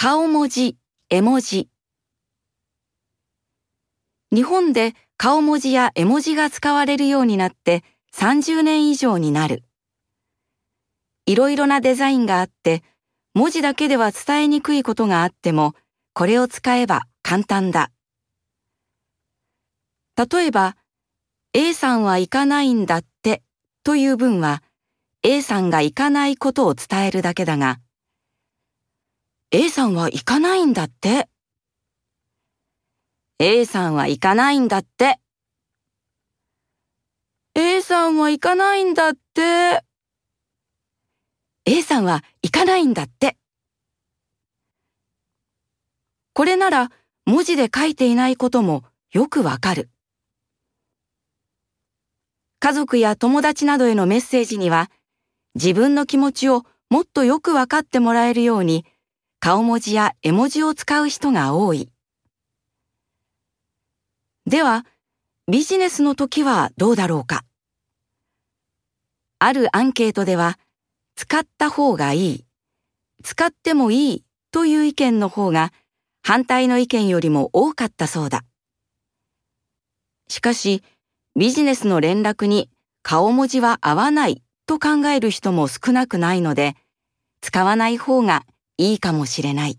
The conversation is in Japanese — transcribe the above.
顔文字、絵文字。日本で顔文字や絵文字が使われるようになって30年以上になる。いろいろなデザインがあって、文字だけでは伝えにくいことがあっても、これを使えば簡単だ。例えば、A さんは行かないんだってという文は、A さんが行かないことを伝えるだけだが、A さんは行かないんだって。A さんは行かないんだって。A さんは行かないんだって。A さんは行かないんだって。これなら文字で書いていないこともよくわかる。家族や友達などへのメッセージには自分の気持ちをもっとよくわかってもらえるように顔文字や絵文字を使う人が多い。では、ビジネスの時はどうだろうか？あるアンケートでは、使った方がいい、使ってもいいという意見の方が反対の意見よりも多かったそうだ。しかし、ビジネスの連絡に顔文字は合わないと考える人も少なくないので、使わない方がいいかもしれない。